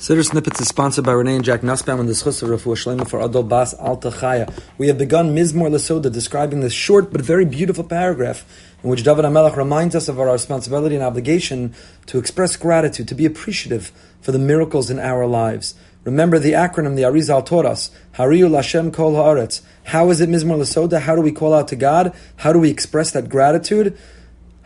Siddur Snippets is sponsored by Renee and Jack Nussbaum and the Schus of Shlema for Adol Bas Alta Chaya. We have begun Mizmor Lesoda describing this short but very beautiful paragraph in which David HaMelech reminds us of our responsibility and obligation to express gratitude, to be appreciative for the miracles in our lives. Remember the acronym the Arizal taught us, Hariyu Lashem Kol Haaretz. How is it Mizmor Lesoda? How do we call out to God? How do we express that gratitude?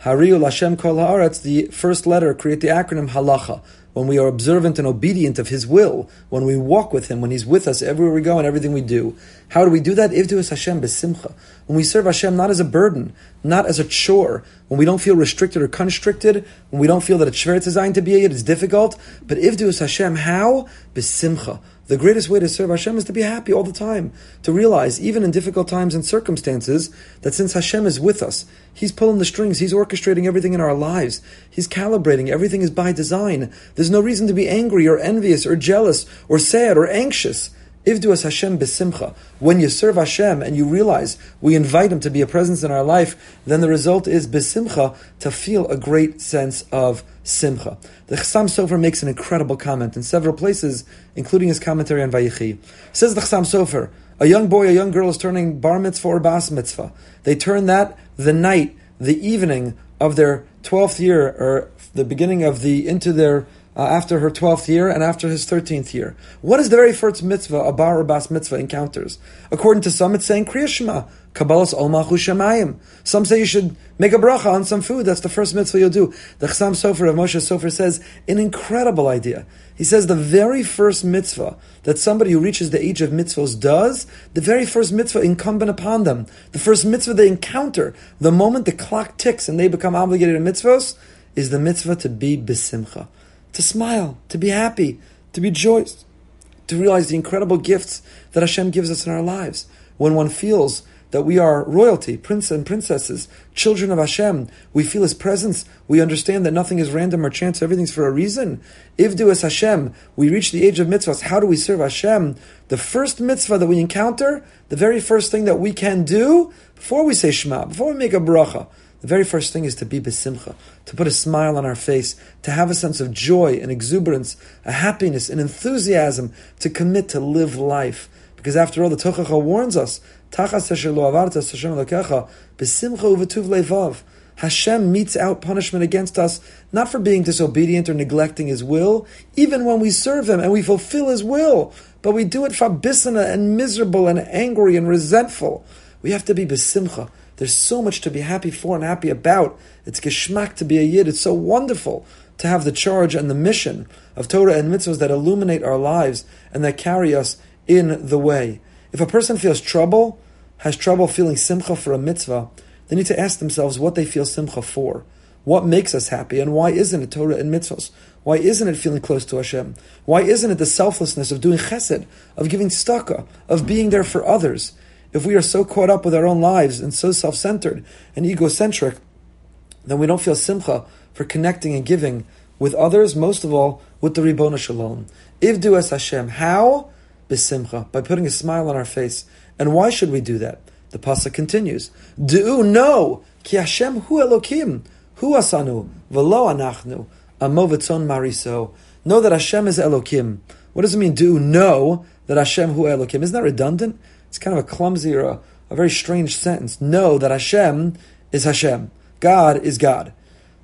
Hariyu Lashem Kol Haaretz, the first letter, create the acronym Halacha when we are observant and obedient of His will, when we walk with Him, when He's with us everywhere we go and everything we do. How do we do that? Ivdu es Hashem besimcha. When we serve Hashem not as a burden, not as a chore, when we don't feel restricted or constricted, when we don't feel that it's schwer designed to be it, it's difficult. But Ivdu es Hashem, how? Besimcha. The greatest way to serve Hashem is to be happy all the time. To realize, even in difficult times and circumstances, that since Hashem is with us, He's pulling the strings, He's orchestrating everything in our lives, He's calibrating, everything is by design. There's no reason to be angry or envious or jealous or sad or anxious. Ivdu as Hashem besimcha. When you serve Hashem and you realize we invite Him to be a presence in our life, then the result is besimcha, to feel a great sense of simcha. The Chassam Sofer makes an incredible comment in several places, including his commentary on Vayichi. Says the Chassam Sofer, a young boy, a young girl is turning bar mitzvah or bas mitzvah. They turn that the night, the evening of their 12th year, or the beginning of the, into their uh, after her 12th year and after his 13th year. What is the very first mitzvah a bar or bas mitzvah encounters? According to some, it's saying Kriya Shema, Kabbalas Ol Shemayim. Some say you should make a bracha on some food. That's the first mitzvah you'll do. The Chassam Sofer of Moshe Sofer says an incredible idea. He says the very first mitzvah that somebody who reaches the age of mitzvahs does, the very first mitzvah incumbent upon them, the first mitzvah they encounter, the moment the clock ticks and they become obligated to mitzvahs, is the mitzvah to be besimcha to smile, to be happy, to be joyous, to realize the incredible gifts that Hashem gives us in our lives. When one feels that we are royalty, prince and princesses, children of Hashem, we feel His presence, we understand that nothing is random or chance, everything's for a reason. Ivdu es Hashem, we reach the age of mitzvahs. How do we serve Hashem? The first mitzvah that we encounter, the very first thing that we can do, before we say Shema, before we make a bracha, the very first thing is to be besimcha, to put a smile on our face, to have a sense of joy and exuberance, a happiness, an enthusiasm, to commit to live life. Because after all, the Tochacha warns us, Hashem metes out punishment against us, not for being disobedient or neglecting His will, even when we serve Him and we fulfill His will, but we do it fabisana and miserable and angry and resentful. We have to be besimcha there's so much to be happy for and happy about. It's geschmack to be a yid. It's so wonderful to have the charge and the mission of Torah and mitzvahs that illuminate our lives and that carry us in the way. If a person feels trouble, has trouble feeling simcha for a mitzvah, they need to ask themselves what they feel simcha for. What makes us happy and why isn't it Torah and mitzvahs? Why isn't it feeling close to Hashem? Why isn't it the selflessness of doing chesed, of giving tzedakah, of being there for others? If we are so caught up with our own lives and so self centered and egocentric, then we don't feel simcha for connecting and giving with others, most of all with the Ribbona Shalom. Ivdu es Hashem. How? Besimcha. By putting a smile on our face. And why should we do that? The pasuk continues. Do know ki Hashem hu Elokim hu asanu v'lo anachnu amovitzon mariso. Know that Hashem is Elokim. What does it mean? Do know that Hashem hu Elokim? Isn't that redundant? It's kind of a clumsy or a, a very strange sentence. Know that Hashem is Hashem. God is God.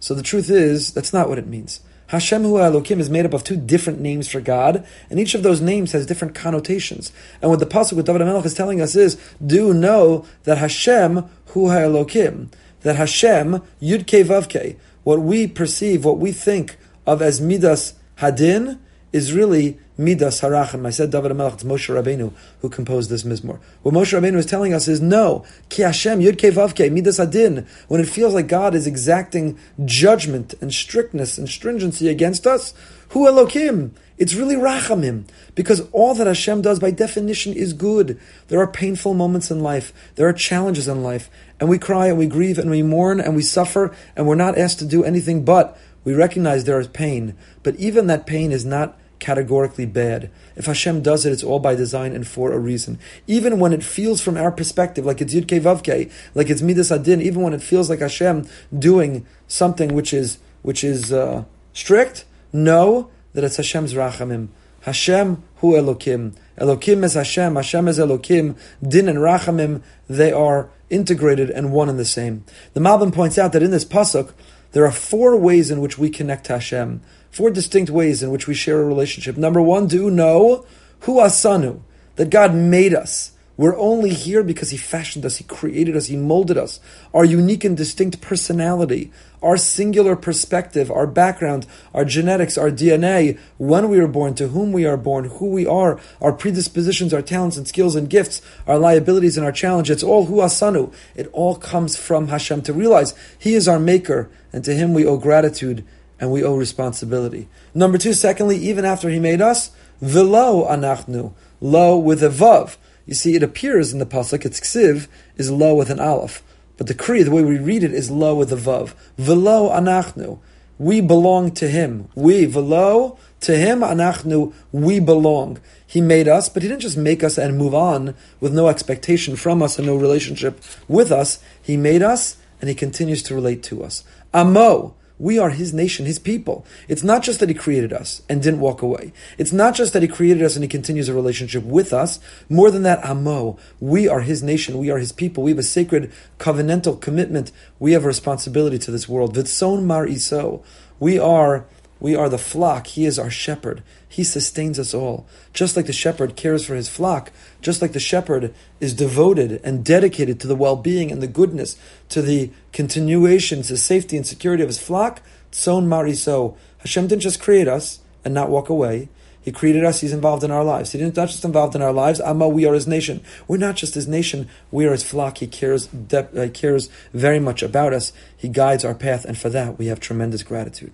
So the truth is, that's not what it means. Hashem Hu Elokim is made up of two different names for God, and each of those names has different connotations. And what the pasuk with David HaMelech is telling us is, do know that Hashem Hu Elokim, that Hashem Yud Ke Vav Ke, what we perceive, what we think of as Midas Hadin, is really Midas Harachim. I said David HaMelech, it's Moshe Rabbeinu who composed this Mizmor. What Moshe Rabbeinu is telling us is no, Ki Hashem, Yud Vavke, Midas Adin, when it feels like God is exacting judgment and strictness and stringency against us, Hu Elokim, it's really Rachamim, because all that Hashem does by definition is good. There are painful moments in life, there are challenges in life, and we cry and we grieve and we mourn and we suffer, and we're not asked to do anything but we recognize there is pain, but even that pain is not categorically bad. If Hashem does it, it's all by design and for a reason. Even when it feels from our perspective like it's Yud Vavke, like it's Midas Adin, even when it feels like Hashem doing something which is which is uh, strict, know that it's Hashem's Rachamim. Hashem hu Elokim. Elokim is Hashem, Hashem is Elokim. Din and Rachamim, they are integrated and one and the same. The Malbim points out that in this pasuk, there are four ways in which we connect to Hashem. Four distinct ways in which we share a relationship. Number one, do know hu asanu, that God made us. We're only here because He fashioned us, He created us, He molded us. Our unique and distinct personality, our singular perspective, our background, our genetics, our DNA, when we were born, to whom we are born, who we are, our predispositions, our talents and skills and gifts, our liabilities and our challenge. It's all hu asanu. It all comes from Hashem to realize He is our maker, and to Him we owe gratitude and we owe responsibility. Number two, secondly, even after He made us, velo anachnu, lo with a vav. You see, it appears in the pasuk, it's ksiv, is lo with an aleph. But the Kriya, the way we read it, is lo with a vav. Velo anachnu. We belong to him. We, velo, to him, anachnu, we belong. He made us, but he didn't just make us and move on with no expectation from us and no relationship with us. He made us and he continues to relate to us. Amo, we are His nation, His people. It's not just that He created us and didn't walk away. It's not just that He created us and He continues a relationship with us. More than that, Amo, we are His nation, we are His people. We have a sacred covenantal commitment. We have a responsibility to this world. Vitson mar iso. We are we are the flock. He is our shepherd. He sustains us all. Just like the shepherd cares for his flock, just like the shepherd is devoted and dedicated to the well being and the goodness, to the continuation, to the safety and security of his flock, Tzon Mariso. Hashem didn't just create us and not walk away. He created us, He's involved in our lives. He didn't not just involved in our lives, Amma, we are His nation. We're not just His nation, we are His flock. He cares, de- uh, cares very much about us. He guides our path, and for that we have tremendous gratitude.